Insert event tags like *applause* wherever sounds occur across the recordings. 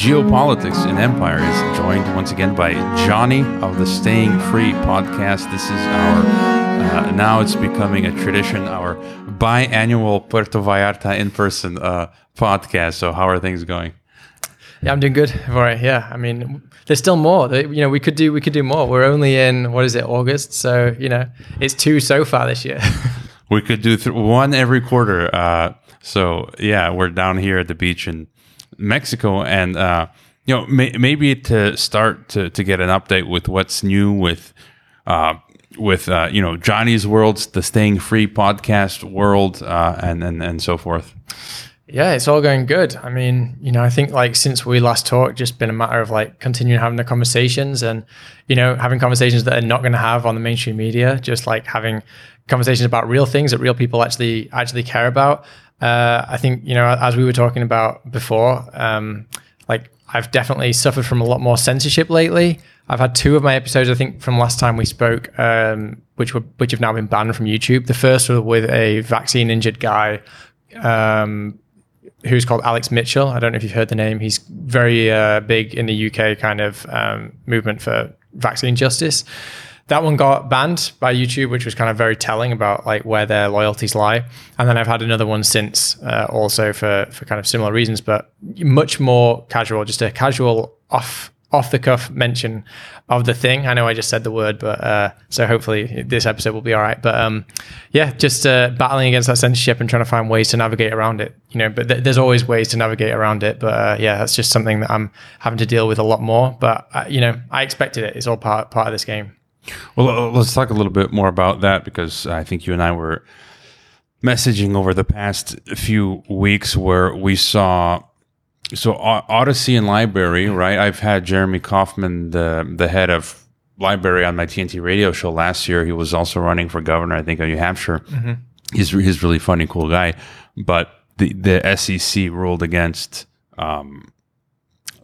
Geopolitics and Empire is joined once again by Jonny of the Staying Free podcast. This is our, uh, now it's becoming a tradition, our biannual Puerto Vallarta in person uh, podcast. So, how are things going? Yeah, I'm doing good. All right. Yeah. I mean, there's still more. You know, we could do we could do more. We're only in what is it, August? So you know, it's two so far this year. *laughs* we could do th- one every quarter. Uh, so yeah, we're down here at the beach in Mexico, and uh, you know, may- maybe to start to to get an update with what's new with. Uh, with uh, you know Jonny's worlds, the Staying Free podcast world, uh, and and and so forth. Yeah, it's all going good. I mean, you know, I think like since we last talked, just been a matter of like continuing having the conversations and, you know, having conversations that are not going to have on the mainstream media, just like having conversations about real things that real people actually actually care about. Uh, I think, you know, as we were talking about before, um, like I've definitely suffered from a lot more censorship lately. I've had two of my episodes, I think, from last time we spoke, um, which were which have now been banned from YouTube. The first was with a vaccine injured guy um, who's called Alex Mitchell. I don't know if you've heard the name. He's very uh, big in the UK kind of um, movement for vaccine justice. That one got banned by YouTube, which was kind of very telling about like where their loyalties lie. And then I've had another one since, uh, also for for kind of similar reasons, but much more casual, just a casual off off the cuff mention of the thing. I know I just said the word, but uh, so hopefully this episode will be all right. But um, yeah, just uh, battling against that censorship and trying to find ways to navigate around it. You know, but th- there's always ways to navigate around it. But uh, yeah, that's just something that I'm having to deal with a lot more. But uh, you know, I expected it. It's all part part of this game. Well, uh, let's talk a little bit more about that because I think you and I were messaging over the past few weeks where we saw so Odysee and LBRY, right? I've had Jeremy Kauffman, the the head of LBRY, on my TNT radio show last year. He was also running for governor, I think, of New Hampshire. Mm-hmm. He's he's really funny, cool guy. But the the SEC ruled against um,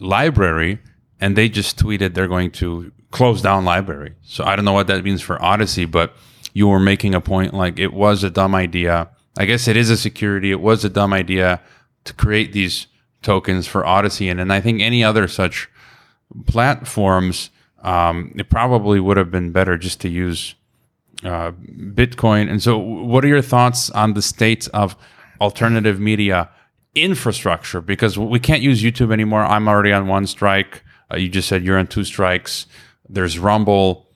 LBRY, and they just tweeted they're going to close down LBRY. So I don't know what that means for Odysee, but you were making a point like it was a dumb idea. I guess it is a security. It was a dumb idea to create these tokens for Odysee, and, and I think any other such platforms, um, it probably would have been better just to use uh, Bitcoin. And so, what are your thoughts on the state of alternative media infrastructure? Because we can't use YouTube anymore. I'm already on one strike. Uh, you just said you're on two strikes. There's Rumble.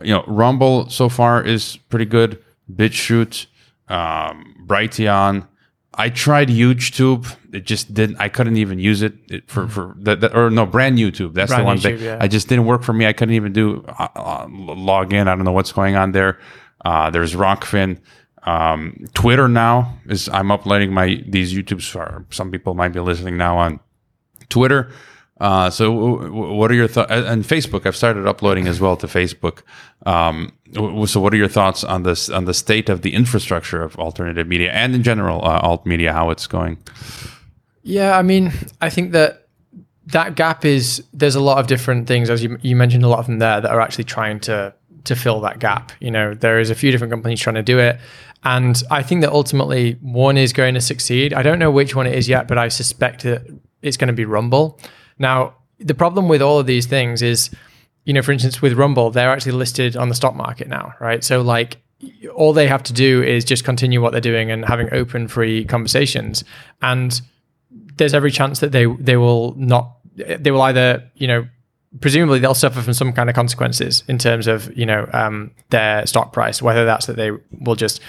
You know, Rumble so far is pretty good. BitChute, um, Brighteon, I tried YouTube. It just didn't. I couldn't even use it, it for for that, or no brand YouTube. That's brand the one YouTube, thing. Yeah. I just didn't work for me. I couldn't even do uh, uh, log in. I don't know what's going on there. Uh, there's Rokfin. Um, Twitter now is I'm uploading my these YouTubes for some people might be listening now on Twitter. Uh, so, what are your thoughts? And Facebook, I've started uploading as well to Facebook. Um, so, what are your thoughts on this on the state of the infrastructure of alternative media and in general uh, alt media, how it's going? Yeah, I mean, I think that that gap is there's a lot of different things, as you you mentioned, a lot of them there that are actually trying to to fill that gap. You know, there is a few different companies trying to do it. And I think that ultimately one is going to succeed. I don't know which one it is yet, but I suspect that it's going to be Rumble. Now, the problem with all of these things is, you know, for instance, with Rumble, they're actually listed on the stock market now, right? So, like, all they have to do is just continue what they're doing and having open, free conversations. And there's every chance that they they will not, they will either, you know, presumably they'll suffer from some kind of consequences in terms of, you know, um, their stock price, whether that's that they will just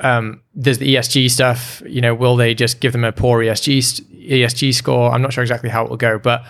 um, there's the ESG stuff. You know, will they just give them a poor ESG ESG score? I'm not sure exactly how it will go, but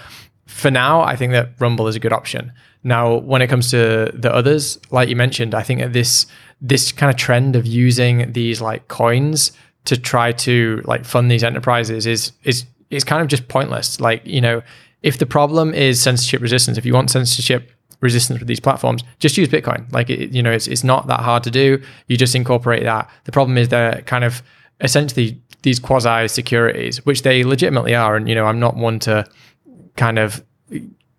for now, I think that Rumble is a good option. Now, when it comes to the others, like you mentioned, I think that this this kind of trend of using these like coins to try to like fund these enterprises is is is kind of just pointless. Like you know, if the problem is censorship resistance, if you want censorship resistance with these platforms, just use Bitcoin. Like, it, you know, it's, it's not that hard to do. You just incorporate that. The problem is they're kind of essentially these quasi securities, which they legitimately are. And, you know, I'm not one to kind of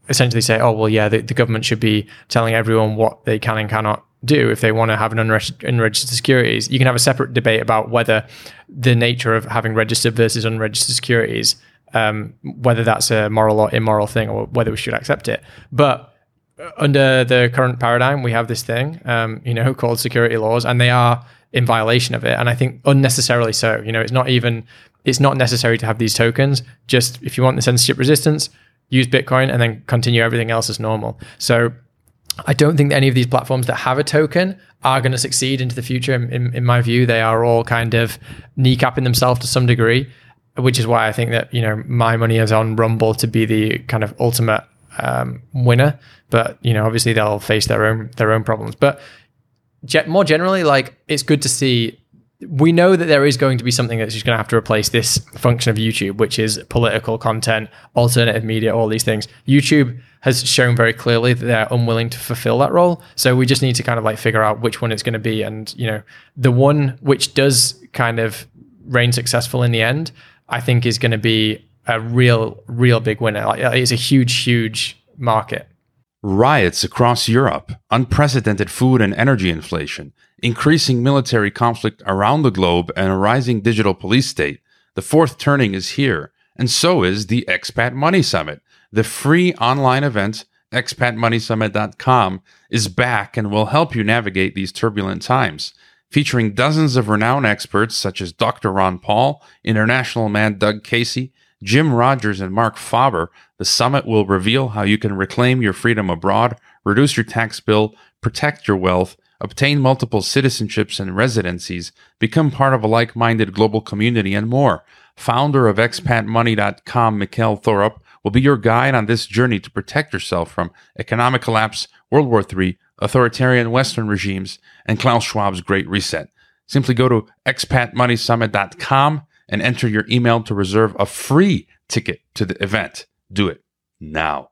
essentially say, oh, well, yeah, the, the government should be telling everyone what they can and cannot do if they want to have an unregistered, unregistered securities. You can have a separate debate about whether the nature of having registered versus unregistered securities um, whether that's a moral or immoral thing or whether we should accept it. But under the current paradigm, we have this thing, um, you know, called security laws, and they are in violation of it. And I think unnecessarily so. You know, it's not even it's not necessary to have these tokens. Just if you want the censorship resistance, use Bitcoin and then continue everything else as normal. So I don't think any of these platforms that have a token are going to succeed into the future. In, in, my view, they are all kind of kneecapping themselves to some degree, which is why I think that you know my money is on Rumble to be the kind of ultimate um, winner. But you know, obviously they'll face their own their own problems. But more generally, like it's good to see. We know that there is going to be something that's just going to have to replace this function of YouTube, which is political content, alternative media, all these things. YouTube has shown very clearly that they're unwilling to fulfill that role. So we just need to kind of like figure out which one it's going to be. And, you know, the one which does kind of reign successful in the end, I think is going to be a real, real big winner. Like, it's a huge, huge market. Riots across Europe, unprecedented food and energy inflation, increasing military conflict around the globe, and a rising digital police state. The fourth turning is here, and so is the Expat Money Summit the free online event, expatmoneysummit.com, is back and will help you navigate these turbulent times. Featuring dozens of renowned experts such as Dr. Ron Paul, international man Doug Casey, Jim Rogers, and Mark Faber, the summit will reveal how you can reclaim your freedom abroad, reduce your tax bill, protect your wealth, obtain multiple citizenships and residencies, become part of a like minded global community, and more. Founder of expatmoney.com, Mikkel Thorup, will be your guide on this journey to protect yourself from economic collapse, World War III, authoritarian Western regimes, and Klaus Schwab's Great Reset. Simply go to expatmoneysummit.com and enter your email to reserve a free ticket to the event. Do it now.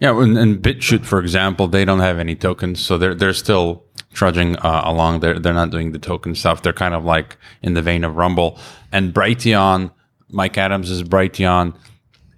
Yeah, and, and BitChute, for example, they don't have any tokens, so they're they're still trudging uh, along. They're they're not doing the token stuff. They're kind of like in the vein of Rumble and Brighteon. Mike Adams is Brighteon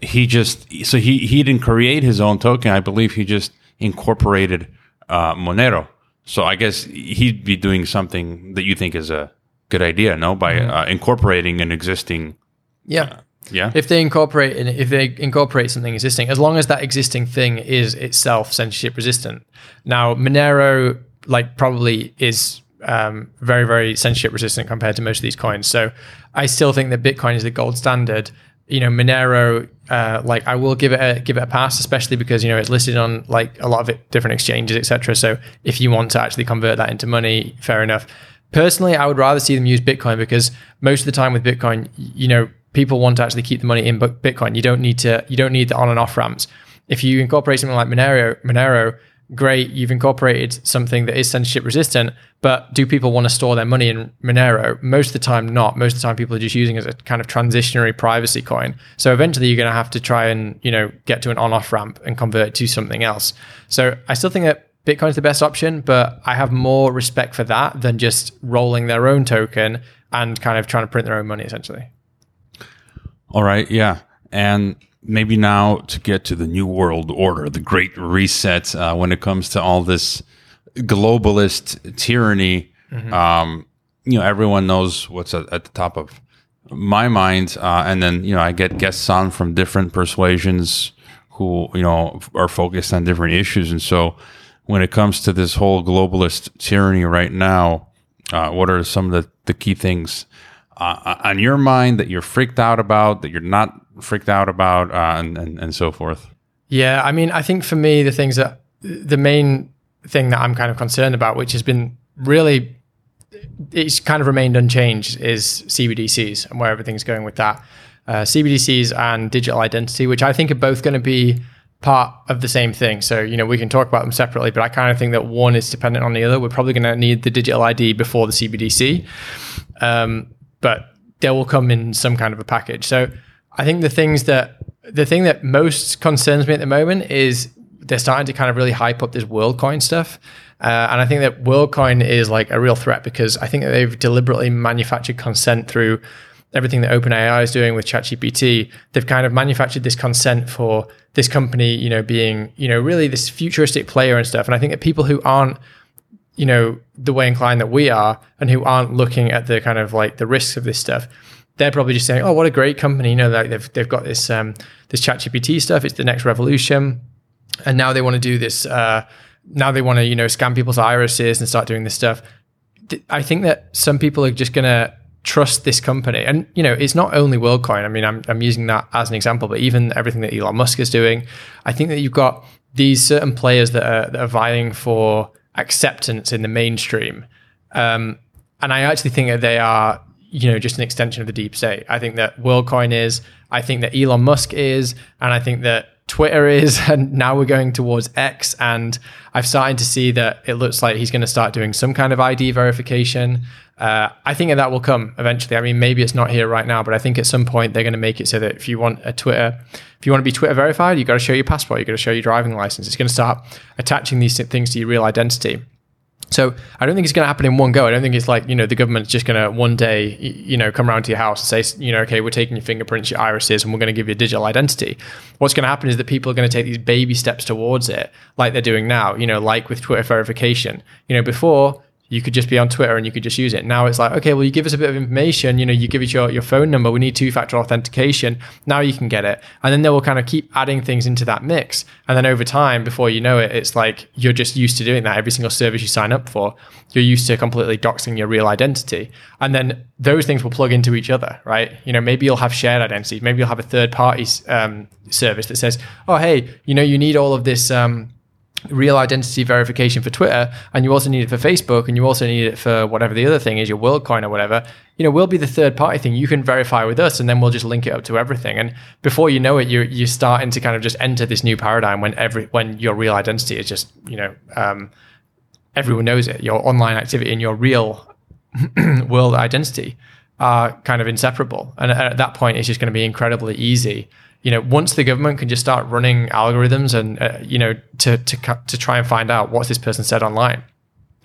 he just so he he didn't create his own token. I believe he just incorporated uh, Monero. So I guess he'd be doing something that you think is a good idea, no? By mm-hmm. uh, incorporating an existing. Yeah. Uh, yeah. If they incorporate if they incorporate something existing, as long as that existing thing is itself censorship resistant. Now Monero like probably is um, very very censorship resistant compared to most of these coins. So I still think that Bitcoin is the gold standard you know Monero, uh, like I will give it a give it a pass, especially because you know it's listed on like a lot of it, different exchanges, etc. So if you want to actually convert that into money, fair enough. Personally, I would rather see them use Bitcoin because most of the time with Bitcoin, you know, people want to actually keep the money in Bitcoin. You don't need to you don't need the on and off ramps. If you incorporate something like Monero, Monero great, you've incorporated something that is censorship resistant, but do people want to store their money in Monero? Most of the time, not. Most of the time, people are just using it as a kind of transitionary privacy coin. So eventually, you're going to have to try and you know get to an on-off ramp and convert to something else. So I still think that Bitcoin is the best option, but I have more respect for that than just rolling their own token and kind of trying to print their own money, essentially. All right, yeah, and maybe now to get to the new world order, the great reset, uh, when it comes to all this globalist tyranny. Mm-hmm. Um, you know, everyone knows what's at, at the top of my mind, uh, and then you know, I get guests on from different persuasions who you know are focused on different issues, and so when it comes to this whole globalist tyranny right now, uh, what are some of the, the key things uh, on your mind that you're freaked out about, that you're not freaked out about, uh, and, and, and so forth? Yeah, I mean, I think for me, the things that the main thing that I'm kind of concerned about, which has been really, it's kind of remained unchanged, is CBDCs and where everything's going with that. Uh, CBDCs and digital identity, which I think are both going to be part of the same thing. So, you know, we can talk about them separately, but I kind of think that one is dependent on the other. We're probably going to need the digital ID before the CBDC. Um, but they will come in some kind of a package. So I think the things that the thing that most concerns me at the moment is they're starting to kind of really hype up this WorldCoin stuff. Uh, and I think that WorldCoin is like a real threat because I think that they've deliberately manufactured consent through everything that OpenAI is doing with ChatGPT. They've kind of manufactured this consent for this company, you know, being, you know, really this futuristic player and stuff. And I think that people who aren't you know, the way inclined that we are and who aren't looking at the kind of like the risks of this stuff, they're probably just saying, "Oh, what a great company!" You know, like they've they've got this um, this ChatGPT stuff. It's the next revolution, and now they want to do this. Uh, now they want to you know scan people's irises and start doing this stuff. I think that some people are just gonna trust this company, and you know, it's not only WorldCoin. I mean, I'm I'm using that as an example, but even everything that Elon Musk is doing, I think that you've got these certain players that are, that are vying for acceptance in the mainstream. Um, and I actually think that they are you know just an extension of the deep state. I think that WorldCoin is. I think that Elon Musk is, and I think that Twitter is, *laughs* and now we're going towards X. And I've started to see that it looks like he's going to start doing some kind of ID verification. Uh, I think that, that will come eventually. I mean, maybe it's not here right now, but I think at some point they're going to make it so that if you want a Twitter, if you want to be Twitter verified, you've got to show your passport, you've got to show your driving license. It's going to start attaching these things to your real identity. So I don't think it's going to happen in one go. I don't think it's like you know the government's just going to one day you know come around to your house and say you know okay we're taking your fingerprints, your irises, and we're going to give you a digital identity. What's going to happen is that people are going to take these baby steps towards it, like they're doing now. You know, like with Twitter verification. You know, before you could just be on Twitter and you could just use it. Now it's like, okay, well, you give us a bit of information, you know, you give us your, your phone number, we need two factor authentication. Now you can get it. And then they will kind of keep adding things into that mix. And then over time, before you know it, it's like you're just used to doing that. Every single service you sign up for, you're used to completely doxing your real identity. And then those things will plug into each other, right? You know, maybe you'll have shared identities. Maybe you'll have a third party um, service that says, oh, hey, you know, you need all of this. Um, real identity verification for Twitter, and you also need it for Facebook, and you also need it for whatever the other thing is, your WorldCoin or whatever. You know, we'll be the third party thing. You can verify with us, and then we'll just link it up to everything. And before you know it, you're you're starting to kind of just enter this new paradigm when every when your real identity is just you know um, everyone knows it. Your online activity and your real *clears throat* world identity are kind of inseparable. And at that point, it's just going to be incredibly easy you know, once the government can just start running algorithms and uh, you know to to to try and find out what this person said online.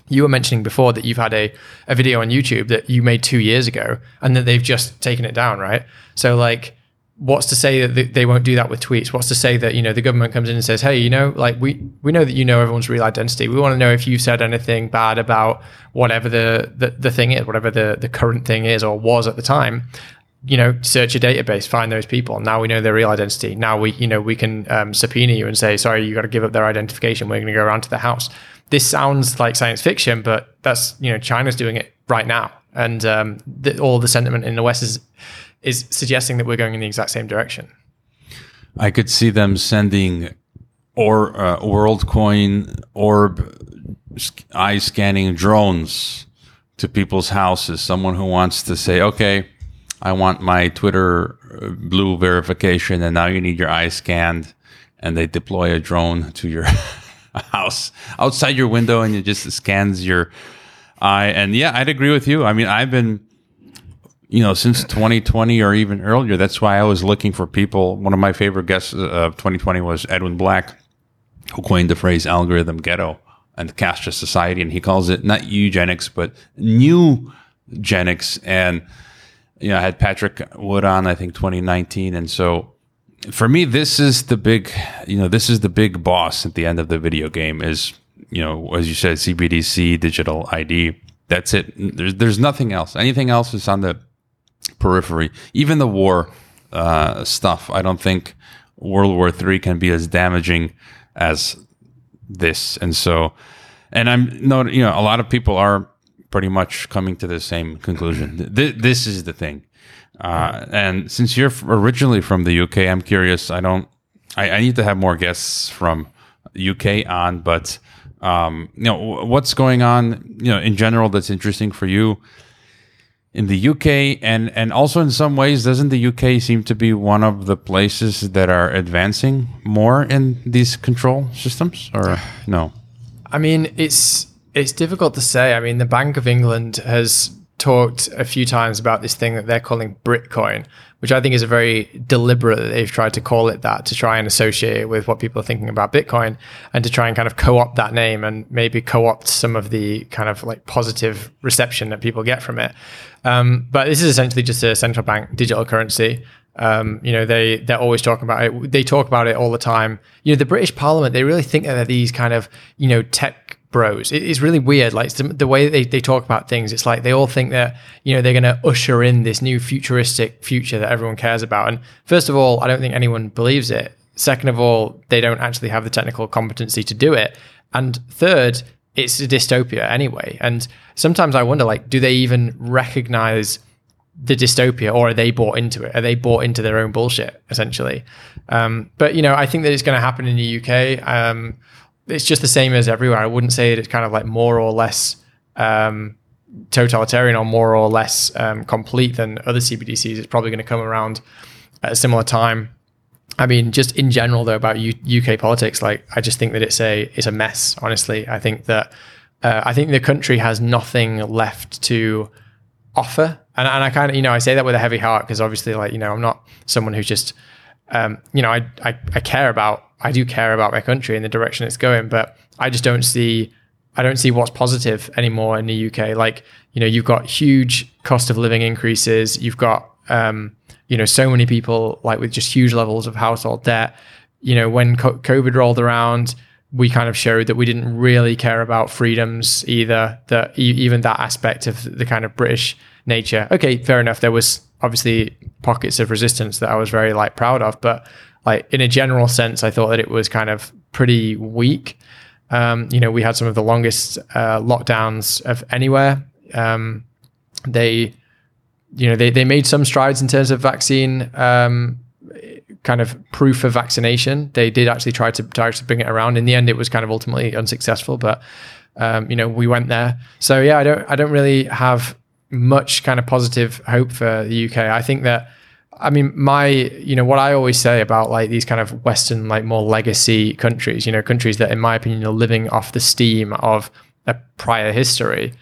You were mentioning before that you've had a, a video on YouTube that you made two years ago, and that they've just taken it down, right? So like, what's to say that they won't do that with tweets? What's to say that you know the government comes in and says, hey, you know, like we we know that you know everyone's real identity. We want to know if you've said anything bad about whatever the the, the thing is, whatever the the current thing is or was at the time you know, search a database, find those people. Now we know their real identity. Now we, you know, we can um, subpoena you and say, sorry, you got to give up their identification. We're going to go around to the house. This sounds like science fiction, but that's, you know, China's doing it right now. And um, the, all the sentiment in the West is, is suggesting that we're going in the exact same direction. I could see them sending or uh, WorldCoin orb eye scanning drones to people's houses. Someone who wants to say, okay, I want my Twitter uh, blue verification, and now you need your eye scanned, and they deploy a drone to your *laughs* house outside your window, and it just scans your eye. And yeah, I'd agree with you. I mean, I've been, you know, since 2020 or even earlier. That's why I was looking for people. One of my favorite guests of 2020 was Edwin Black, who coined the phrase algorithm ghetto and caste society, and he calls it not eugenics but new genics and you know, I had Patrick Wood on, I think 2019. And so for me, this is the big, you know, this is the big boss at the end of the video game is, you know, as you said, CBDC, digital ID. That's it. There's, there's nothing else. Anything else is on the periphery. Even the war uh, stuff, I don't think World War III can be as damaging as this. And so, and I'm not, you know, a lot of people are pretty much coming to the same conclusion. Th- this is the thing. Uh, and since you're originally from the UK, I'm curious. I don't. I, I need to have more guests from UK on, but um, you know what's going on. You know, in general, that's interesting for you in the UK, and and also in some ways, doesn't the UK seem to be one of the places that are advancing more in these control systems, or no? I mean, it's it's difficult to say. I mean, the Bank of England has talked a few times about this thing that they're calling Britcoin, which I think is a very deliberate that they've tried to call it that to try and associate it with what people are thinking about Bitcoin and to try and kind of co-opt that name and maybe co-opt some of the kind of like positive reception that people get from it. Um, but this is essentially just a central bank digital currency. Um, you know, they they're always talking about it. They talk about it all the time. You know, the British Parliament they really think that they're these kind of you know tech bros. It, it's really weird. Like the way they, they talk about things, it's like they all think that, you know, they're going to usher in this new futuristic future that everyone cares about. And first of all, I don't think anyone believes it. Second of all, they don't actually have the technical competency to do it. And third, it's a dystopia anyway. And sometimes I wonder, like, do they even recognize the dystopia or are they bought into it? Are they bought into their own bullshit, essentially? Um, but, you know, I think that it's going to happen in the UK. Um, it's just the same as everywhere. I wouldn't say it's kind of like more or less um, totalitarian or more or less um, complete than other CBDCs. It's probably going to come around at a similar time. I mean, just in general though about U- UK politics, like I just think that it's a it's a mess. Honestly, I think that uh, I think the country has nothing left to offer, and, and I kind of you know I say that with a heavy heart because obviously like you know I'm not someone who's just um, you know I, I I care about I do care about my country and the direction it's going, but I just don't see I don't see what's positive anymore in the UK. Like you know you've got huge cost of living increases, you've got um, you know, so many people like with just huge levels of household debt. You know, when COVID rolled around, we kind of showed that we didn't really care about freedoms either. That even that aspect of the kind of British nature. Okay, fair enough. There was obviously pockets of resistance that I was very like proud of, but like in a general sense, I thought that it was kind of pretty weak. Um, you know, we had some of the longest uh, lockdowns of anywhere. Um, they you know, they, they made some strides in terms of vaccine um, kind of proof of vaccination. They did actually try to, try to bring it around. In the end, it was kind of ultimately unsuccessful, but um, you know, we went there. So yeah, I don't I don't really have much kind of positive hope for the UK. I think that I mean, my, you know, what I always say about like these kind of Western, like more legacy countries, you know, countries that, in my opinion, are living off the steam of a prior history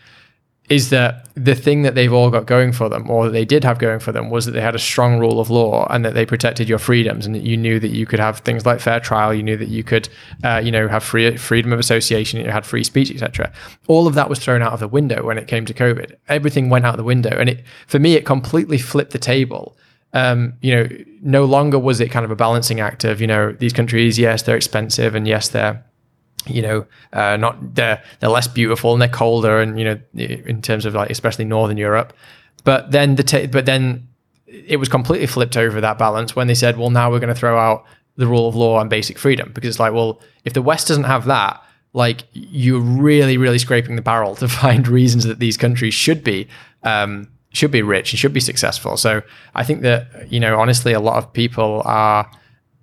is that the thing that they've all got going for them, or that they did have going for them, was that they had a strong rule of law and that they protected your freedoms, and that you knew that you could have things like fair trial, you knew that you could, uh, you know, have free freedom of association, you had free speech, etc. All of that was thrown out of the window when it came to COVID. Everything went out the window, and it for me it completely flipped the table. Um, you know, no longer was it kind of a balancing act of you know these countries, yes, they're expensive, and yes, they're you know, uh, not they're they're less beautiful and they're colder, and you know, in terms of like especially Northern Europe. But then the t- but then it was completely flipped over that balance when they said, well, now we're going to throw out the rule of law and basic freedom because it's like, well, if the West doesn't have that, like you're really, really scraping the barrel *laughs* to find reasons that these countries should be um, should be rich and should be successful. So I think that you know, honestly, a lot of people are.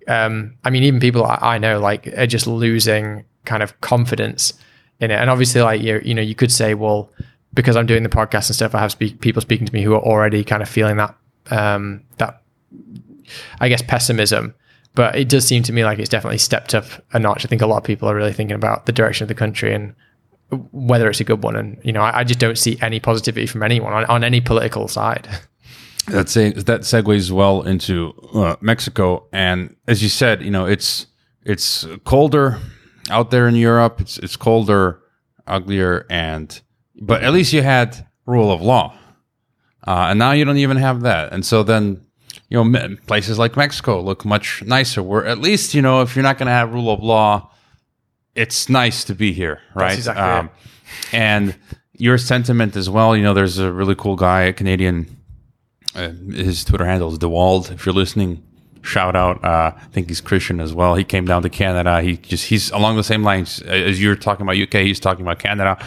Um, I mean, even people I know like are just losing kind of confidence in it. And obviously, like you, you know, you could say, well, because I'm doing the podcast and stuff, I have speak, people speaking to me who are already kind of feeling that um, that I guess pessimism. But it does seem to me like it's definitely stepped up a notch. I think a lot of people are really thinking about the direction of the country and whether it's a good one. And you know, I, I just don't see any positivity from anyone on, on any political side. *laughs* That's a, that segues well into uh, Mexico, and as you said, you know, it's it's colder out there in Europe, it's it's colder, uglier, and but at least you had rule of law, uh, and now you don't even have that. And so then, you know, places like Mexico look much nicer. Where at least you know if you're not going to have rule of law, it's nice to be here, right? That's exactly um, and your sentiment as well. You know, there's a really cool guy, a Canadian. Uh, his Twitter handle is Dewald. If you're listening, shout out. Uh, I think he's Christian as well. He came down to Canada. He just he's along the same lines as you're talking about UK. He's talking about Canada.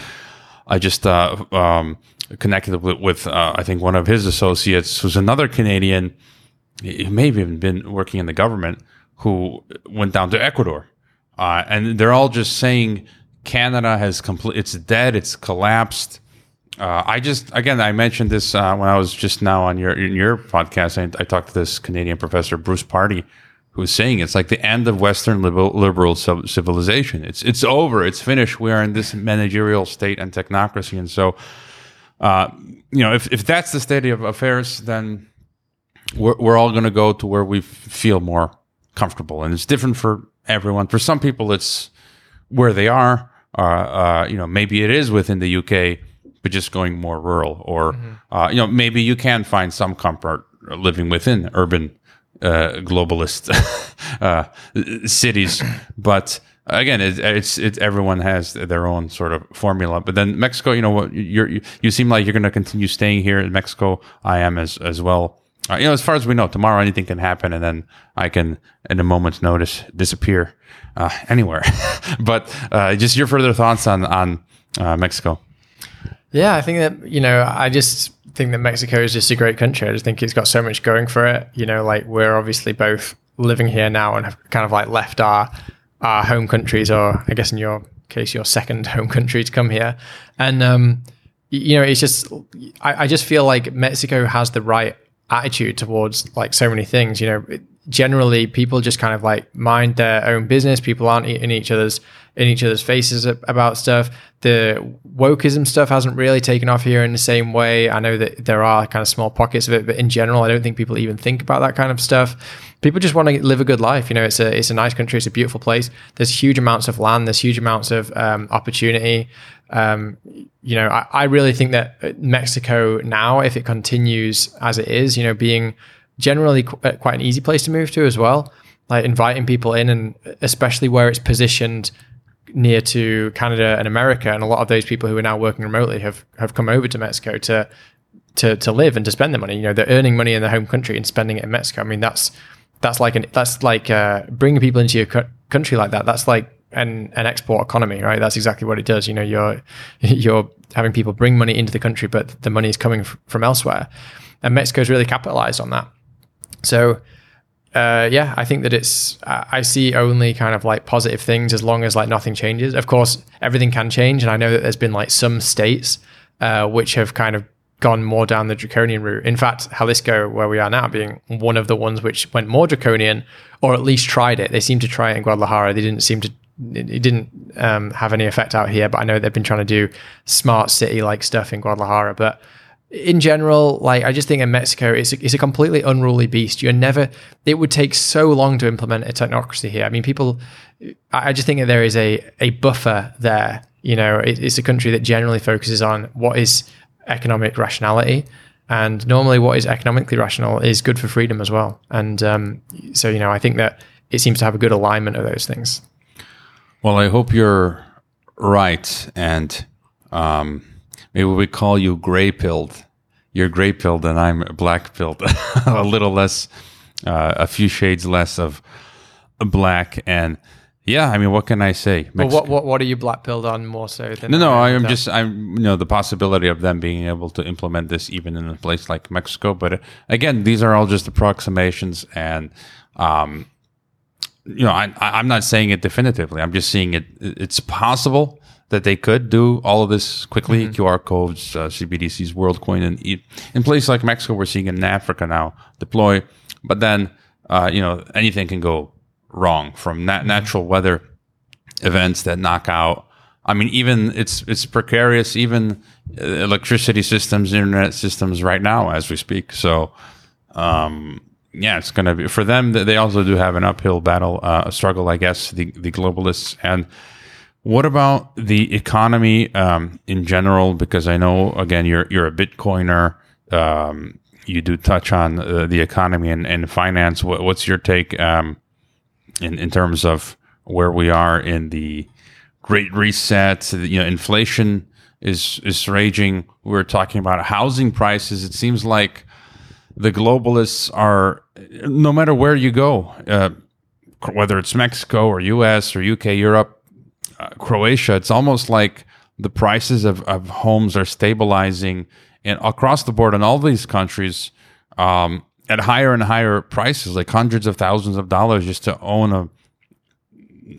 I just uh, um, connected with, with uh, I think one of his associates who's another Canadian. He may have even been working in the government who went down to Ecuador, uh, and they're all just saying Canada has complete. It's dead. It's collapsed. Uh, I just again I mentioned this uh, when I was just now on your in your podcast. I, I, talked to this Canadian professor Bruce Pardy, who's saying it's like the end of Western liberal, liberal civilization. It's it's over. It's finished. We are in this managerial state and technocracy, and so uh, you know if if that's the state of affairs, then we're we're all going to go to where we feel more comfortable, and it's different for everyone. For some people, it's where they are. Uh, uh, you know, maybe it is within the UK but just going more rural, or mm-hmm. uh, you know, maybe you can find some comfort living within urban uh, globalist *laughs* uh, cities, but again, it's, it's it's everyone has their own sort of formula. But then Mexico, you know what? You're you, you seem like you're going to continue staying here in Mexico. I am as as well. Uh, you know, as far as we know, tomorrow anything can happen, and then I can, in a moment's notice, disappear uh, anywhere. *laughs* but uh, just your further thoughts on on uh, Mexico. Yeah, I think that you know, I just think that Mexico is just a great country. I just think it's got so much going for it. You know, like we're obviously both living here now and have kind of like left our our home countries, or I guess in your case, your second *laughs* home country to come here. And um, you know, it's just I, I just feel like Mexico has the right attitude towards like so many things. You know, generally people just kind of like mind their own business. People aren't in each other's in each other's faces about stuff. The wokeism stuff hasn't really taken off here in the same way. I know that there are kind of small pockets of it, but in general, I don't think people even think about that kind of stuff. People just want to live a good life. You know, it's a it's a nice country. It's a beautiful place. There's huge amounts of land. There's huge amounts of um, opportunity. Um, you know, I, I really think that Mexico now, if it continues as it is, you know, being generally qu- uh, quite an easy place to move to as well. Like inviting people in, and especially where it's positioned near to Canada and America, and a lot of those people who are now working remotely have have come over to Mexico to to to live and to spend their money. You know, they're earning money in their home country and spending it in Mexico. I mean, that's that's like an that's like uh, bringing people into your cu- country like that. That's like an an export economy, right? That's exactly what it does. You know, you're *laughs* you're having people bring money into the country, but the money is coming f- from elsewhere, and Mexico's really capitalized on that. So, uh, yeah, I think that it's, I see only kind of like positive things as long as like nothing changes. Of course, everything can change. And I know that there's been like some states uh, which have kind of gone more down the draconian route. In fact, Jalisco, where we are now, being one of the ones which went more draconian or at least tried it. They seemed to try it in Guadalajara. They didn't seem to, it didn't um, have any effect out here, but I know they've been trying to do smart city like stuff in Guadalajara. But in general, like I just think in Mexico, it's a, it's a completely unruly beast. You're never. It would take so long to implement a technocracy here. I mean, people. I just think that there is a a buffer there. You know, it, it's a country that generally focuses on what is economic rationality, and normally what is economically rational is good for freedom as well. And um, so, you know, I think that it seems to have a good alignment of those things. Well, I hope you're right, and um, maybe we call you gray pilled. You're gray pilled, and I'm black pilled. *laughs* a little less, uh, a few shades less of black. And yeah, I mean, what can I say? Well, what, what what are you black pilled on more so than? No, no, I am just I'm you know the possibility of them being able to implement this even in a place like Mexico. But uh, again, these are all just approximations, and um, you know, I, I'm not saying it definitively. I'm just seeing it. It's possible that they could do all of this quickly. Mm-hmm. QR codes, uh, CBDCs, WorldCoin, and in places like Mexico, we're seeing it in Africa now deploy. But then, uh, you know, anything can go wrong from nat- natural weather events that knock out. I mean, even it's it's precarious. Even uh, electricity systems, internet systems, right now as we speak. So, um, yeah, it's going to be for them. They also do have an uphill battle, uh, a struggle, I guess. The the globalists and what about the economy um, in general? Because I know again you're you're a Bitcoiner. Um, you do touch on uh, the economy and, and finance. What, what's your take um, in in terms of where we are in the Great Reset? You know, inflation is is raging. We are talking about housing prices. It seems like the globalists are, no matter where you go, uh, whether it's Mexico or U.S. or U.K., Europe uh, Croatia, it's almost like the prices of, of homes are stabilizing and across the board in all these countries um, at higher and higher prices, like hundreds of thousands of dollars just to own a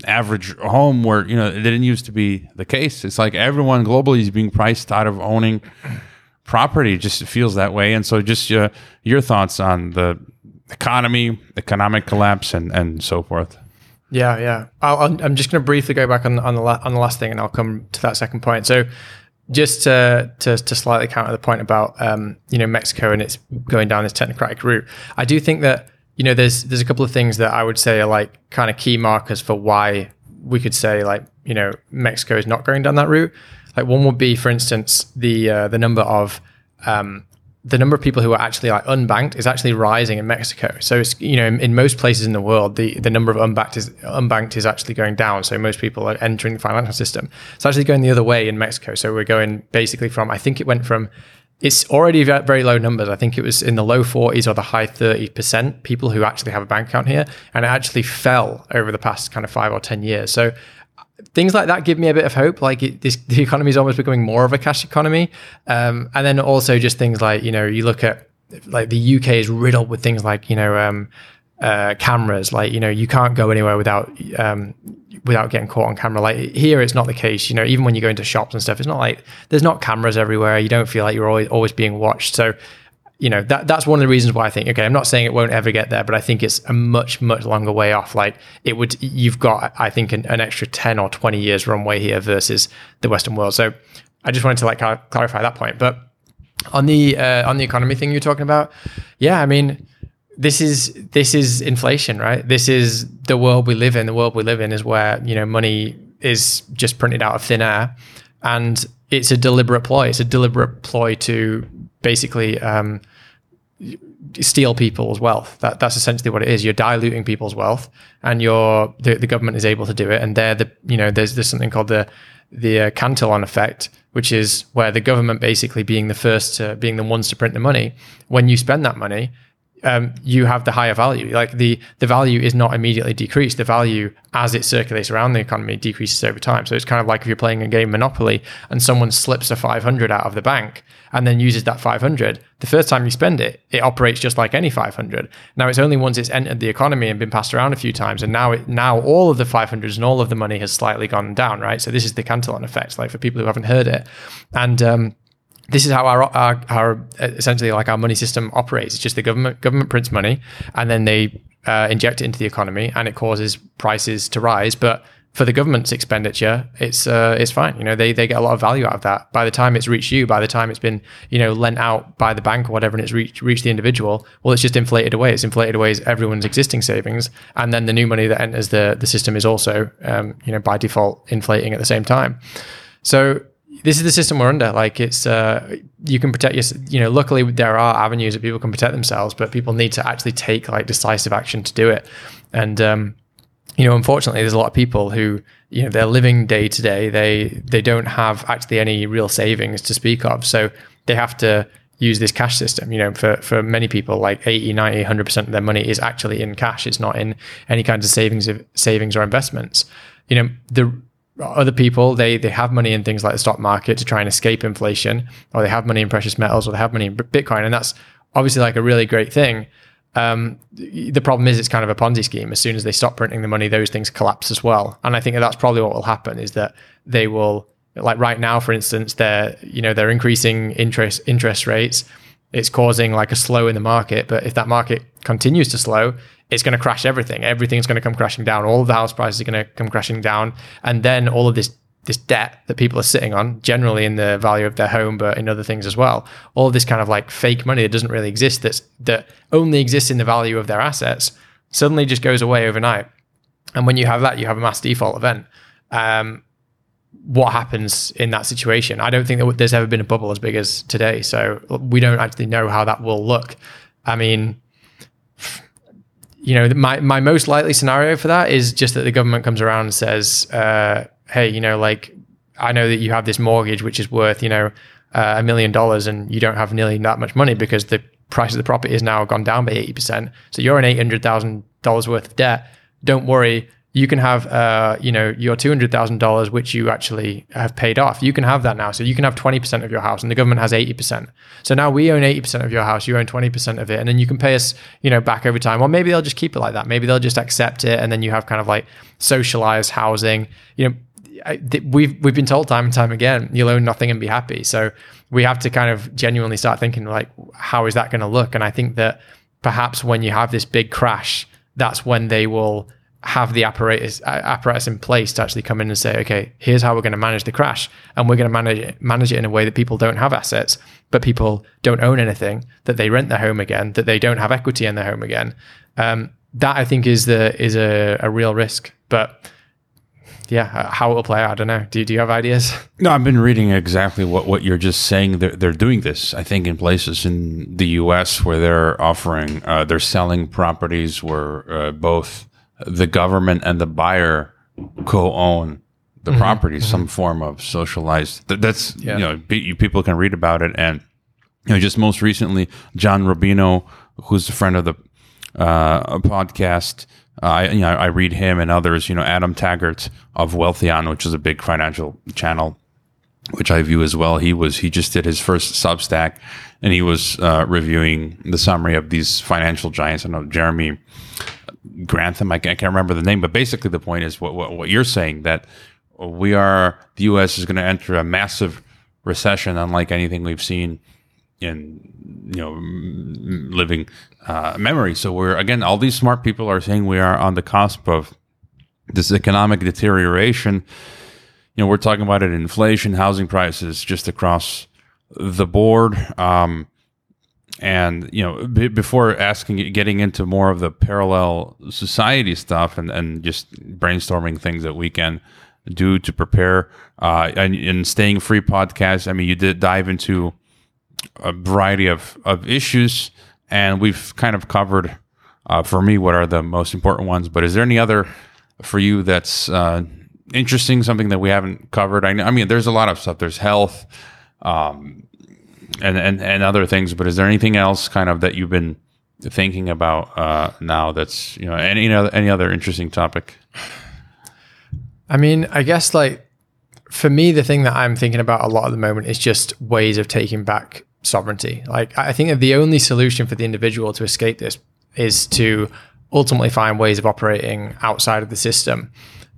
average home where you know it didn't used to be the case. It's like everyone globally is being priced out of owning property. Just feels that way. And so, just uh, your thoughts on the economy, economic collapse, and and so forth. Yeah, yeah. i am just going to briefly go back on on the la- on the last thing, and I'll come to that second point. So, just to to, to slightly counter the point about um, you know Mexico and it's going down this technocratic route, I do think that you know there's there's a couple of things that I would say are like kind of key markers for why we could say like you know Mexico is not going down that route. Like one would be, for instance, the uh, the number of um, the number of people who are actually like unbanked is actually rising in Mexico. So it's you know in, in, most places in the world the the number of unbanked is unbanked is actually going down. So most people are entering the financial system. It's actually going the other way in Mexico. So we're going basically from I think it went from it's already very low numbers. I think it was in the low 40s or the high 30% people who actually have a bank account here. And it actually fell over the past kind of five or 10 years. So things like that give me a bit of hope. Like it, this, the economy is almost becoming more of a cash economy. Um, and then also just things like, you know, you look at like the UK is riddled with things like, you know, um, uh, cameras. Like, you know, you can't go anywhere without um, without getting caught on camera. Like here, it's not the case. You know, even when you go into shops and stuff, it's not like there's not cameras everywhere. You don't feel like you're always always being watched. So, you know, that that's one of the reasons why I think okay, I'm not saying it won't ever get there, but I think it's a much much longer way off. Like it would, you've got I think an, an extra ten or twenty years runway here versus the Western world. So, I just wanted to like clarify that point, but. On the uh, on the economy thing you're talking about, yeah, I mean, this is this is inflation, right? This is the world we live in. The world we live in is where you know money is just printed out of thin air, and it's a deliberate ploy. It's a deliberate ploy to basically um, steal people's wealth. That that's essentially what it is. You're diluting people's wealth, and you're the, the government is able to do it. And they're the you know there's there's something called the the uh, Cantillon effect, which is where the government basically being the first to being the ones to print the money. When you spend that money, um, you have the higher value. Like the the value is not immediately decreased. The value as it circulates around the economy decreases over time. So it's kind of like if you're playing a game Monopoly and someone slips a 500 out of the bank and then uses that 500. The first time you spend it, it operates just like any 500. Now it's only once it's entered the economy and been passed around a few times, and now it now all of the 500s and all of the money has slightly gone down. Right. So this is the Cantillon effect. Like for people who haven't heard it, and um, this is how our, our, our essentially like our money system operates. It's just the government government prints money and then they uh, inject it into the economy and it causes prices to rise. But for the government's expenditure, it's uh, it's fine. You know, they they get a lot of value out of that. By the time it's reached you, by the time it's been you know lent out by the bank or whatever, and it's reached reached the individual, well, it's just inflated away. It's inflated away as everyone's existing savings, and then the new money that enters the the system is also um, you know by default inflating at the same time. So this is the system we're under. Like it's uh, you can protect your, you know. Luckily, there are avenues that people can protect themselves, but people need to actually take like decisive action to do it. And um, you know, unfortunately, there's a lot of people who you know they're living day to day. They they don't have actually any real savings to speak of, so they have to use this cash system. You know, for for many people, like 80, 90, 100 percent of their money is actually in cash. It's not in any kinds of savings of savings or investments. You know, the other people they they have money in things like the stock market to try and escape inflation or they have money in precious metals or they have money in bitcoin and that's obviously like a really great thing. Um, the problem is it's kind of a ponzi scheme. As soon as they stop printing the money those things collapse as well. And i think that that's probably what will happen is that they will like right now for instance they're you know they're increasing interest interest rates it's causing like a slow in the market but if that market continues to slow it's going to crash everything. Everything's going to come crashing down. All of the house prices are going to come crashing down, and then all of this this debt that people are sitting on, generally in the value of their home, but in other things as well. All this kind of like fake money that doesn't really exist, that's that only exists in the value of their assets, suddenly just goes away overnight. And when you have that, you have a mass default event. Um, what happens in that situation? I don't think that there's ever been a bubble as big as today, so we don't actually know how that will look. I mean, you know, my, my most likely scenario for that is just that the government comes around and says, uh, hey, you know, like, I know that you have this mortgage which is worth, you know, uh, a million dollars and you don't have nearly that much money because the price of the property has now gone down by 80%. So you're in $800,000 worth of debt. Don't worry you can have uh, you know your $200000 which you actually have paid off. You can have that now. So you can have 20% of your house and the government has 80% so now we own 80% of your house you own 20% of it and then you can pay us you know back over time. Or maybe they'll just keep it like that. Maybe they'll just accept it and then you have kind of like socialized housing. You know we've we've been told time and time again you'll own nothing and be happy. So we have to kind of genuinely start thinking like how is that going to look? And i think that perhaps when you have this big crash that's when they will have the apparatus apparatus in place to actually come in and say, okay, here's how we're going to manage the crash, and we're going to manage it, manage it in a way that people don't have assets, but people don't own anything, that they rent their home again, that they don't have equity in their home again. Um, that I think is the is a, a real risk, but yeah, how it will play out. I don't know. Do, do you have ideas? *laughs* No, I've been reading exactly what, what you're just saying. They're, they're doing this, I think, in places in the U.S. where they're offering, uh, they're selling properties where uh, both the government and the buyer co-own the mm-hmm, property, mm-hmm. some form of socialized. That's yeah. you know, people can read about it, and you know, just most recently, John Rubino, who's a friend of the uh, podcast. Uh, I, you know, I read him and others. You know, Adam Taggart of Wealthion, which is a big financial channel, which I view as well. He was he just did his first Substack, and he was uh, reviewing the summary of these financial giants. I know Jeremy Grantham. I can't, remember the name, but basically the point is what, what, what you're saying that we are the U.S. is going to enter a massive recession, unlike anything we've seen in you know living uh, memory. So we're again, all these smart people are saying we are on the cusp of this economic deterioration. You know, we're talking about it: inflation, housing prices, just across the board. Um, and you know b- before asking getting into more of the parallel society stuff and, and just brainstorming things that we can do to prepare uh, and, and staying free podcast i mean you did dive into a variety of, of issues and we've kind of covered uh, for me what are the most important ones. But is there any other for you that's uh, interesting something that we haven't covered? I, know I mean there's a lot of stuff. There's health um, and, and and other things. But is there anything else kind of that you've been thinking about uh, now? That's you know any other any other interesting topic. I mean, I guess like for me, the thing that I'm thinking about a lot at the moment is just ways of taking back sovereignty. Like I think that the only solution for the individual to escape this is to ultimately find ways of operating outside of the system.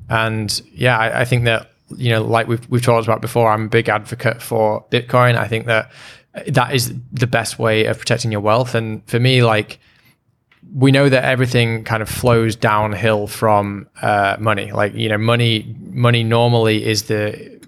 And yeah, I, I think that you know, like we've we've talked about before, I'm a big advocate for Bitcoin. I think that that is the best way of protecting your wealth. And for me, like we know that everything kind of flows downhill from uh, money. Like you know, money money normally is the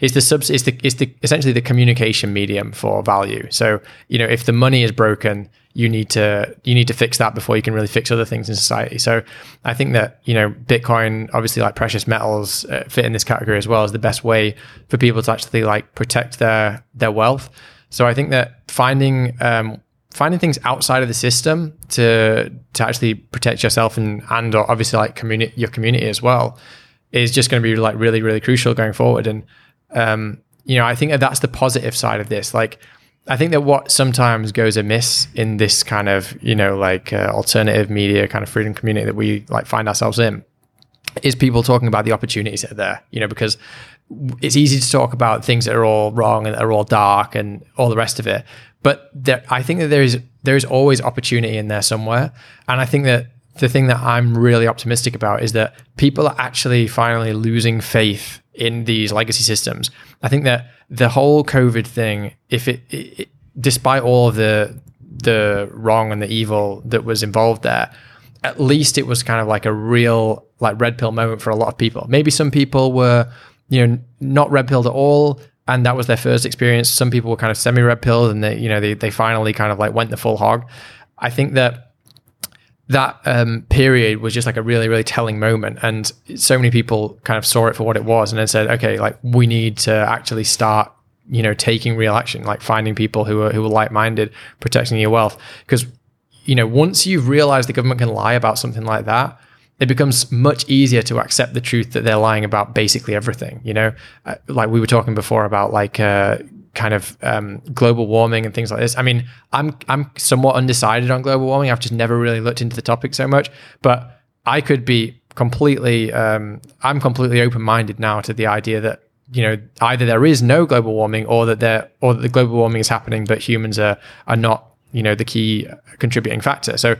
is the subs is the is the essentially the communication medium for value. So you know, if the money is broken, you need to you need to fix that before you can really fix other things in society. So I think that you know, Bitcoin, obviously, like precious metals, uh, fit in this category as well as the best way for people to actually like protect their their wealth. So I think that finding um, finding things outside of the system to to actually protect yourself and and obviously like community your community as well is just going to be like really really crucial going forward. And um, you know I think that that's the positive side of this. Like I think that what sometimes goes amiss in this kind of you know like uh, alternative media kind of freedom community that we like find ourselves in is people talking about the opportunities that are there. You know because it's easy to talk about things that are all wrong and that are all dark and all the rest of it. But there, I think that there is there is always opportunity in there somewhere, and I think that the thing that I'm really optimistic about is that people are actually finally losing faith in these legacy systems. I think that the whole COVID thing, if it, it despite all of the the wrong and the evil that was involved there, at least it was kind of like a real like red pill moment for a lot of people. Maybe some people were you know, not red pilled at all. And that was their first experience. Some people were kind of semi red pilled and they, you know, they, they finally kind of like went the full hog. I think that that um, period was just like a really, really telling moment. And so many people kind of saw it for what it was and then said, okay, like we need to actually start, you know, taking real action, like finding people who are, who are like minded, protecting your wealth. Because, you know, once you've realized the government can lie about something like that, it becomes much easier to accept the truth that they're lying about basically everything. You know, uh, like we were talking before about like uh, kind of um, global warming and things like this. I mean, I'm I'm somewhat undecided on global warming. I've just never really looked into the topic so much, but I could be completely. Um, I'm completely open minded now to the idea that you know either there is no global warming or that there or that the global warming is happening, but humans are are not you know the key contributing factor. So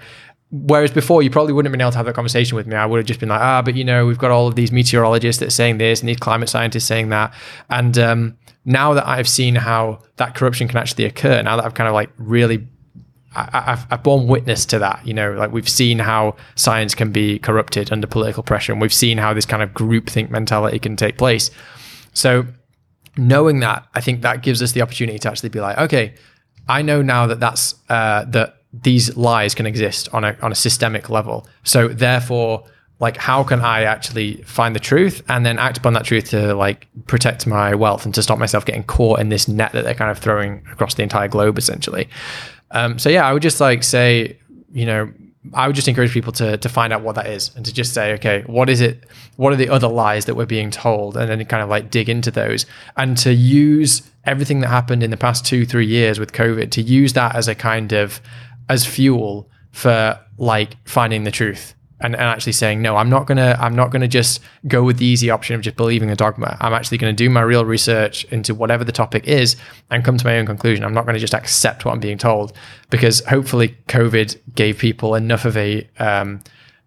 Whereas before, you probably wouldn't have been able to have that conversation with me. I would have just been like, ah, but you know, we've got all of these meteorologists that are saying this and these climate scientists saying that. And um, now that I've seen how that corruption can actually occur, now that I've kind of like really, I, have I've borne witness to that. You know, like we've seen how science can be corrupted under political pressure, and we've seen how this kind of groupthink mentality can take place. So, knowing that, I think that gives us the opportunity to actually be like, okay, I know now that that's uh, that these lies can exist on a on a systemic level. So therefore, like how can I actually find the truth and then act upon that truth to like protect my wealth and to stop myself getting caught in this net that they're kind of throwing across the entire globe essentially. Um, so yeah, I would just like say, you know, I would just encourage people to to find out what that is and to just say, okay, what is it? What are the other lies that we're being told? And then kind of like dig into those and to use everything that happened in the past two, three years with COVID to use that as a kind of as fuel for like finding the truth and, and actually saying no i'm not gonna i'm not gonna just go with the easy option of just believing a dogma. I'm actually gonna do my real research into whatever the topic is and come to my own conclusion. I'm not gonna just accept what i'm being told. Because hopefully covid gave people enough of a um,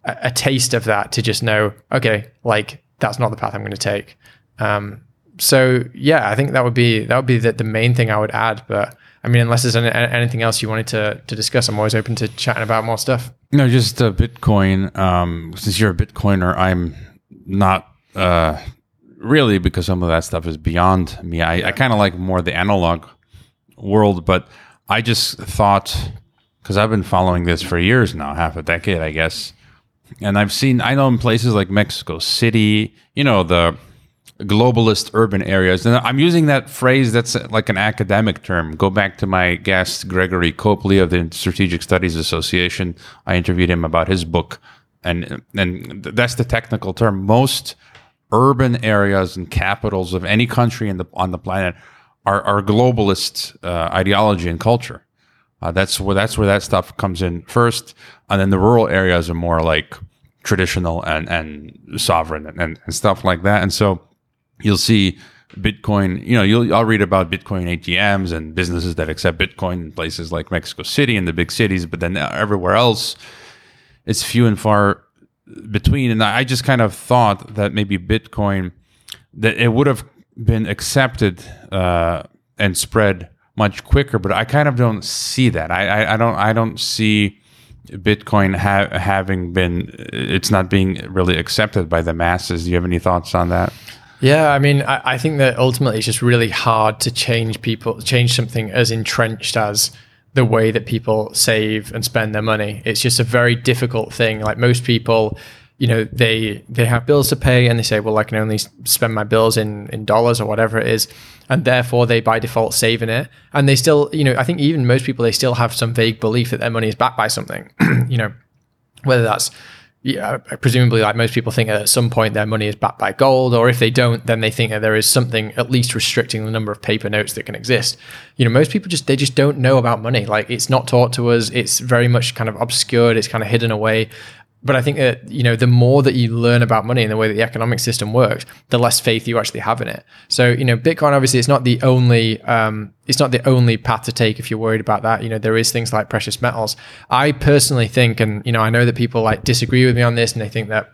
a, a taste of that to just know okay like that's not the path i'm gonna take. Um, so yeah i think that would be that would be the, the main thing i would add but I mean, unless there's any, anything else you wanted to, to discuss, I'm always open to chatting about more stuff. No, just uh, Bitcoin. Um, since you're a Bitcoiner, I'm not uh, really because some of that stuff is beyond me. I, yeah. I kind of like more the analog world, but I just thought because I've been following this for years now, half a decade, I guess. And I've seen, I know in places like Mexico City, you know, the globalist urban areas. And I'm using that phrase that's like an academic term. Go back to my guest, Gregory Copley of the Strategic Studies Association. I interviewed him about his book. And, and that's the technical term. Most urban areas and capitals of any country the, on the planet are, are globalist uh, ideology and culture. Uh, that's where that's where that stuff comes in first, and then the rural areas are more like traditional and and sovereign and, and stuff like that. And so you'll see Bitcoin, you know, you'll I'll read about Bitcoin ATMs and businesses that accept Bitcoin in places like Mexico City and the big cities, but then everywhere else, it's few and far between. And I just kind of thought that maybe Bitcoin that it would have been accepted uh, and spread much quicker, but I kind of don't see that. I, I, I don't I don't see Bitcoin ha- having been it's not being really accepted by the masses. Do you have any thoughts on that? Yeah, I mean, I, I, think that ultimately it's just really hard to change people, change something as entrenched as the way that people save and spend their money. It's just a very difficult thing. Like most people, you know, they they have bills to pay and they say, well, I can only spend my bills in in dollars or whatever it is, and therefore they by default save in it. And they still, you know, I think even most people they still have some vague belief that their money is backed by something. *clears throat* you know, whether that's yeah, presumably, like most people think at some point their money is backed by gold, or if they don't, then they think that there is something at least restricting the number of paper notes that can exist. You know, most people just they just don't know about money. Like it's not taught to us. It's very much kind of obscured. It's kind of hidden away but I think that you know the more that you learn about money and the way that the economic system works, the less faith you actually have in it. So you know, Bitcoin obviously it's not the only um, it's not the only path to take if you're worried about that. You know, there is things like precious metals. I personally think, and you know, I know that people like disagree with me on this, and they think that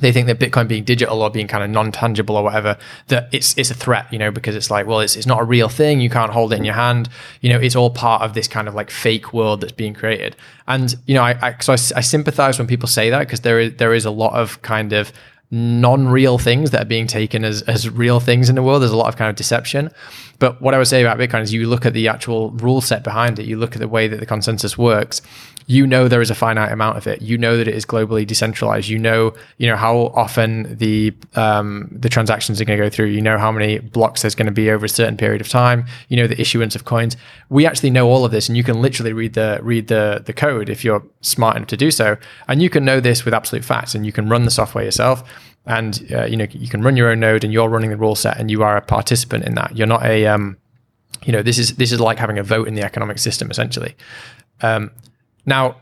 they think that Bitcoin being digital or being kind of non-tangible or whatever, that it's it's a threat, you know, because it's like, well, it's, it's not a real thing. You can't hold it in your hand. You know, it's all part of this kind of like fake world that's being created. And you know, I, I so I, I sympathize when people say that because there is there is a lot of kind of non-real things that are being taken as, as real things in the world. There's a lot of kind of deception. But what I would say about Bitcoin is you look at the actual rule set behind it, you look at the way that the consensus works, you know there is a finite amount of it. You know that it is globally decentralized. You know, you know how often the um, the transactions are going to go through. You know how many blocks there's going to be over a certain period of time. You know the issuance of coins. We actually know all of this, and you can literally read the read the the code if you're smart enough to do so, and you can know this with absolute facts, and you can run the software yourself and uh, you know you can run your own node and you're running the rule set and you are a participant in that. You're not a um, you know this is this is like having a vote in the economic system essentially. Um, now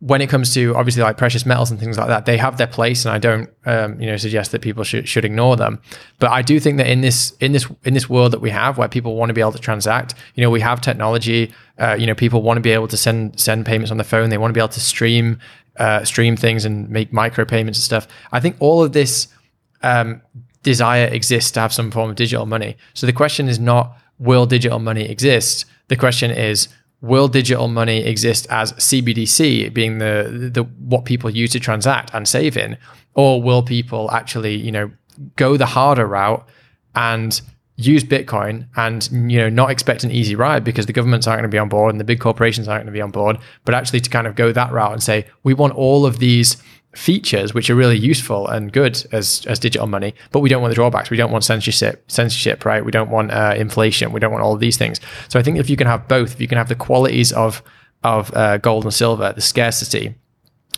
when it comes to obviously like precious metals and things like that, they have their place, and I don't, um, you know, suggest that people should should ignore them. But I do think that in this in this in this world that we have, where people want to be able to transact, you know, we have technology. Uh, you know, people want to be able to send send payments on the phone. They want to be able to stream uh, stream things and make micro payments and stuff. I think all of this um, desire exists to have some form of digital money. So the question is not will digital money exist. The question is will digital money exist as CBDC, being the the what people use to transact and save in, or will people actually you know go the harder route and use Bitcoin and you know not expect an easy ride because the governments aren't going to be on board and the big corporations aren't going to be on board, but actually to kind of go that route and say we want all of these features which are really useful and good as as digital money, but we don't want the drawbacks. We don't want censorship, censorship, right? We don't want uh, inflation. We don't want all of these things. So I think if you can have both, if you can have the qualities of of uh, gold and silver, the scarcity,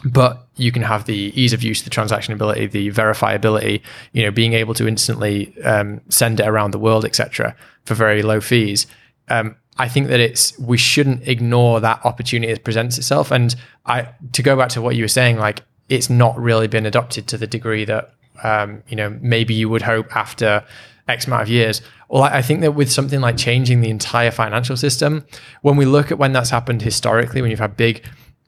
but you can have the ease of use, the transactionability, the verifiability, you know, being able to instantly um, send it around the world, etc., for very low fees. Um, I think that it's we shouldn't ignore that opportunity that presents itself. And I to go back to what you were saying, like it's not really been adopted to the degree that um, you know maybe you would hope after X amount of years. Well, I think that with something like changing the entire financial system, when we look at when that's happened historically, when you've had big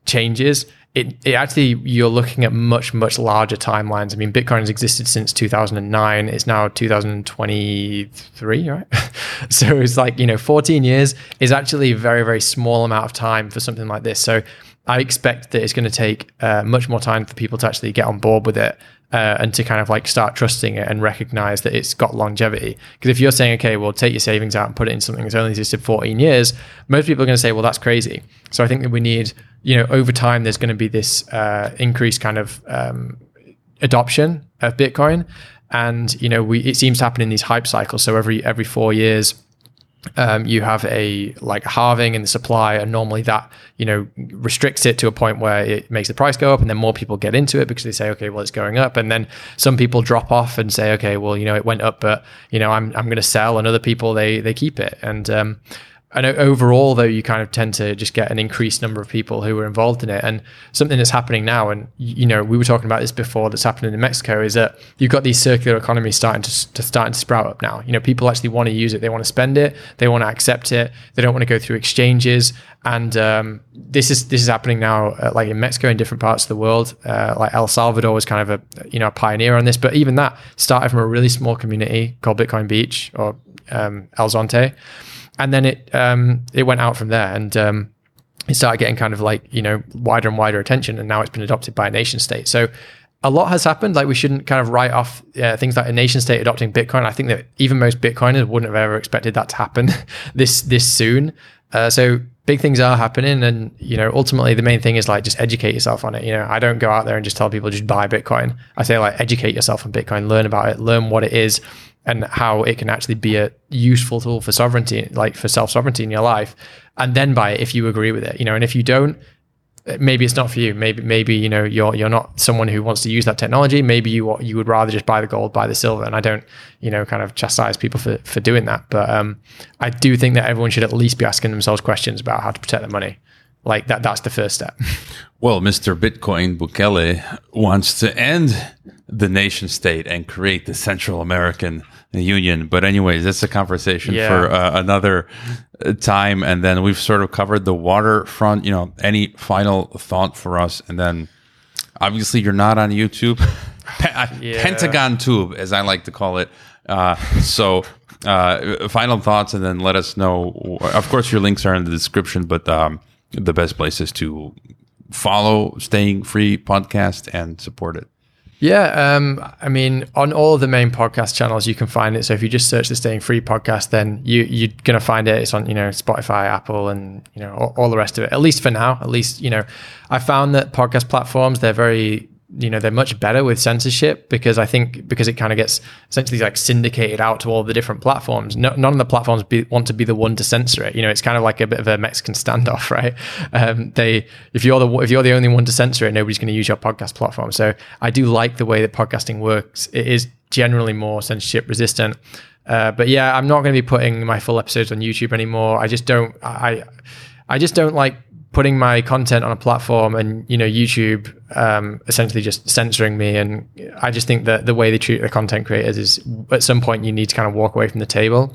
changes, it, it actually you're looking at much much larger timelines. I mean, Bitcoin has existed since 2009. It's now 2023, right? *laughs* so it's like you know 14 years is actually a very very small amount of time for something like this. So I expect that it's going to take uh, much more time for people to actually get on board with it uh, and to kind of like start trusting it and recognize that it's got longevity. Because if you're saying, okay, well, take your savings out and put it in something that's only existed 14 years, most people are going to say, well, that's crazy. So I think that we need, you know, over time, there's going to be this uh, increased kind of um, adoption of Bitcoin. And, you know, we, it seems to happen in these hype cycles. So every, every four years, um, you have a like halving in the supply, and normally that you know restricts it to a point where it makes the price go up, and then more people get into it because they say, okay, well it's going up, and then some people drop off and say, okay, well you know it went up, but you know I'm I'm going to sell, and other people they they keep it, and um, I know overall, though, you kind of tend to just get an increased number of people who are involved in it. And something that's happening now, and you know, we were talking about this before, that's happening in Mexico, is that you've got these circular economies starting to, to starting to sprout up now. You know, people actually want to use it, they want to spend it, they want to accept it, they don't want to go through exchanges. And um, this is this is happening now, uh, like in Mexico, in different parts of the world. Uh, like El Salvador was kind of a you know a pioneer on this, but even that started from a really small community called Bitcoin Beach or um, El Zonte and then it um, it went out from there, and um, it started getting kind of like you know wider and wider attention, and now it's been adopted by a nation state. So a lot has happened. Like we shouldn't kind of write off uh, things like a nation state adopting Bitcoin. I think that even most Bitcoiners wouldn't have ever expected that to happen *laughs* this this soon. Uh, so big things are happening, and you know ultimately the main thing is like just educate yourself on it. You know I don't go out there and just tell people just buy Bitcoin. I say like educate yourself on Bitcoin, learn about it, learn what it is, and how it can actually be a useful tool for sovereignty, like for self sovereignty in your life, and then buy it if you agree with it. You know, and if you don't, maybe it's not for you. Maybe maybe you know you're you're not someone who wants to use that technology. Maybe you you would rather just buy the gold, buy the silver. And I don't you know kind of chastise people for for doing that, but um, I do think that everyone should at least be asking themselves questions about how to protect their money. Like that that's the first step. *laughs* Well, Mr. Bitcoin Bukele wants to end the nation state and create the Central American Union. But, anyways, that's a conversation yeah. for uh, another uh, time. And then we've sort of covered the waterfront. You know, any final thought for us? And then obviously, you're not on YouTube, *laughs* *laughs* yeah. Pentagon Tube, as I like to call it. Uh, so, uh, final thoughts, and then let us know. Of course, your links are in the description, but um, the best places to follow Staying Free podcast and support it? Yeah, um, I mean, on all the main podcast channels, you can find it. So if you just search the Staying Free podcast, then you you're gonna find it. It's on you know Spotify, Apple, and you know all, all the rest of it. At least for now, at least you know, I found that podcast platforms they're very you know they're much better with censorship because I think because it kind of gets essentially like syndicated out to all the different platforms. No, none of the platforms be, want to be the one to censor it. You know, it's kind of like a bit of a Mexican *laughs* standoff, right? Um, they if you're the if you're the only one to censor it, nobody's going to use your podcast platform. So I do like the way that podcasting works. It is generally more censorship resistant. Uh, but yeah, I'm not going to be putting my full episodes on YouTube anymore. I just don't. I I just don't like putting my content on a platform and you know YouTube um, essentially just censoring me and I just think that the way they treat the content creators is at some point you need to kind of walk away from the table.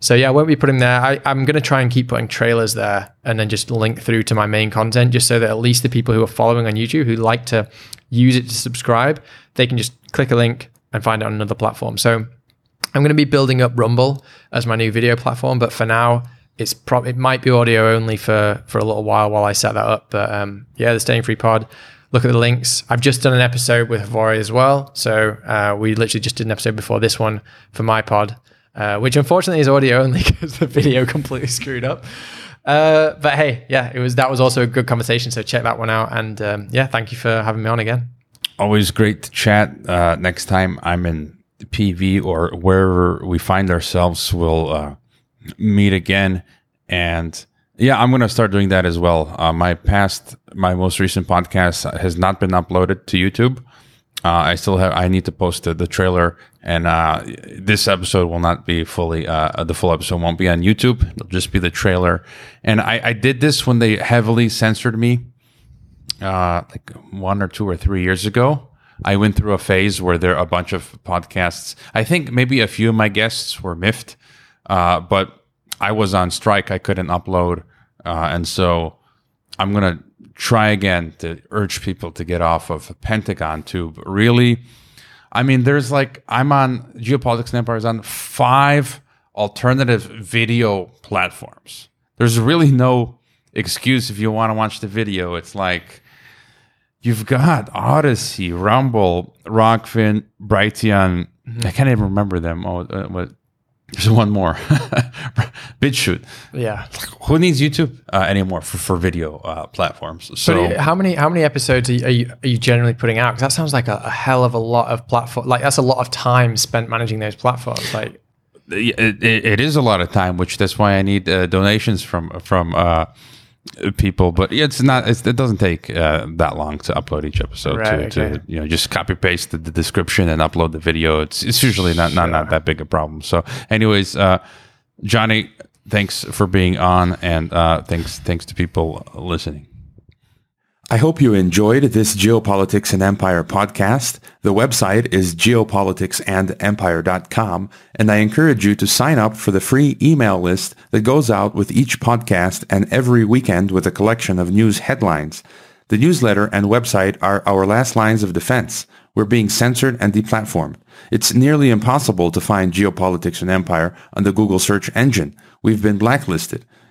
So yeah, I won't be putting there. I, am going to try and keep putting trailers there and then just link through to my main content just so that at least the people who are following on YouTube who like to use it to subscribe, they can just click a link and find it on another platform. So I'm going to be building up Rumble as my new video platform, but for now, it's pro- it might be audio only for for a little while while I set that up. But um, yeah, the Staying Free Pod. Look at the links. I've just done an episode with Havori as well. So uh, we literally just did an episode before this one for my pod. uh, which unfortunately is audio only *laughs* because the video completely screwed up. Uh, but hey, yeah, it was that was also a good conversation. So check that one out. And um, yeah, thank you for having me on again. Always great to chat. Uh, next time I'm in PV or wherever we find ourselves, we'll uh, meet again. And yeah, I'm going to start doing that as well. Uh, my past, my most recent podcast has not been uploaded to YouTube. Uh, I still have. I need to post the, the trailer, and uh, this episode will not be fully. Uh, the full episode won't be on YouTube. It'll just be the trailer. And I, I did this when they heavily censored me, uh, like one or two or three years ago. I went through a phase where there are a bunch of podcasts. I think maybe a few of my guests were miffed, uh, but I was on strike. I couldn't upload, uh, and so I'm gonna try again to urge people to get off of Pentagon Tube. Really, I mean, there's like I'm on Geopolitics and Empires on five alternative video platforms. There's really no excuse if you want to watch the video. It's like you've got Odysee, Rumble, Rokfin, Brighteon. Mm-hmm. I can't even remember them. Oh, uh, what there's one more. *laughs* BitChute. Yeah. Who needs YouTube uh, anymore for, for video uh, platforms? So but how many how many episodes are you, are you generally putting out? Because that sounds like a, a, hell of a lot of platform. Like that's a lot of time spent managing those platforms. Like it, it, it is a lot of time, which that's why I need uh, donations from from uh, people, but it's not. It's, it doesn't take uh, that long to upload each episode. Right, to, okay. to, you know just copy paste the, the, description and upload the video. It's it's usually not not, not that big a problem. So, anyways, uh, Jonny, thanks for being on, and uh, thanks thanks to people listening. I hope you enjoyed this Geopolitics and Empire podcast. The website is geopoliticsandempire.com, and I encourage you to sign up for the free email list that goes out with each podcast and every weekend with a collection of news headlines. The newsletter and website are our last lines of defense. We're being censored and deplatformed. It's nearly impossible to find Geopolitics and Empire on the Google search engine. We've been blacklisted.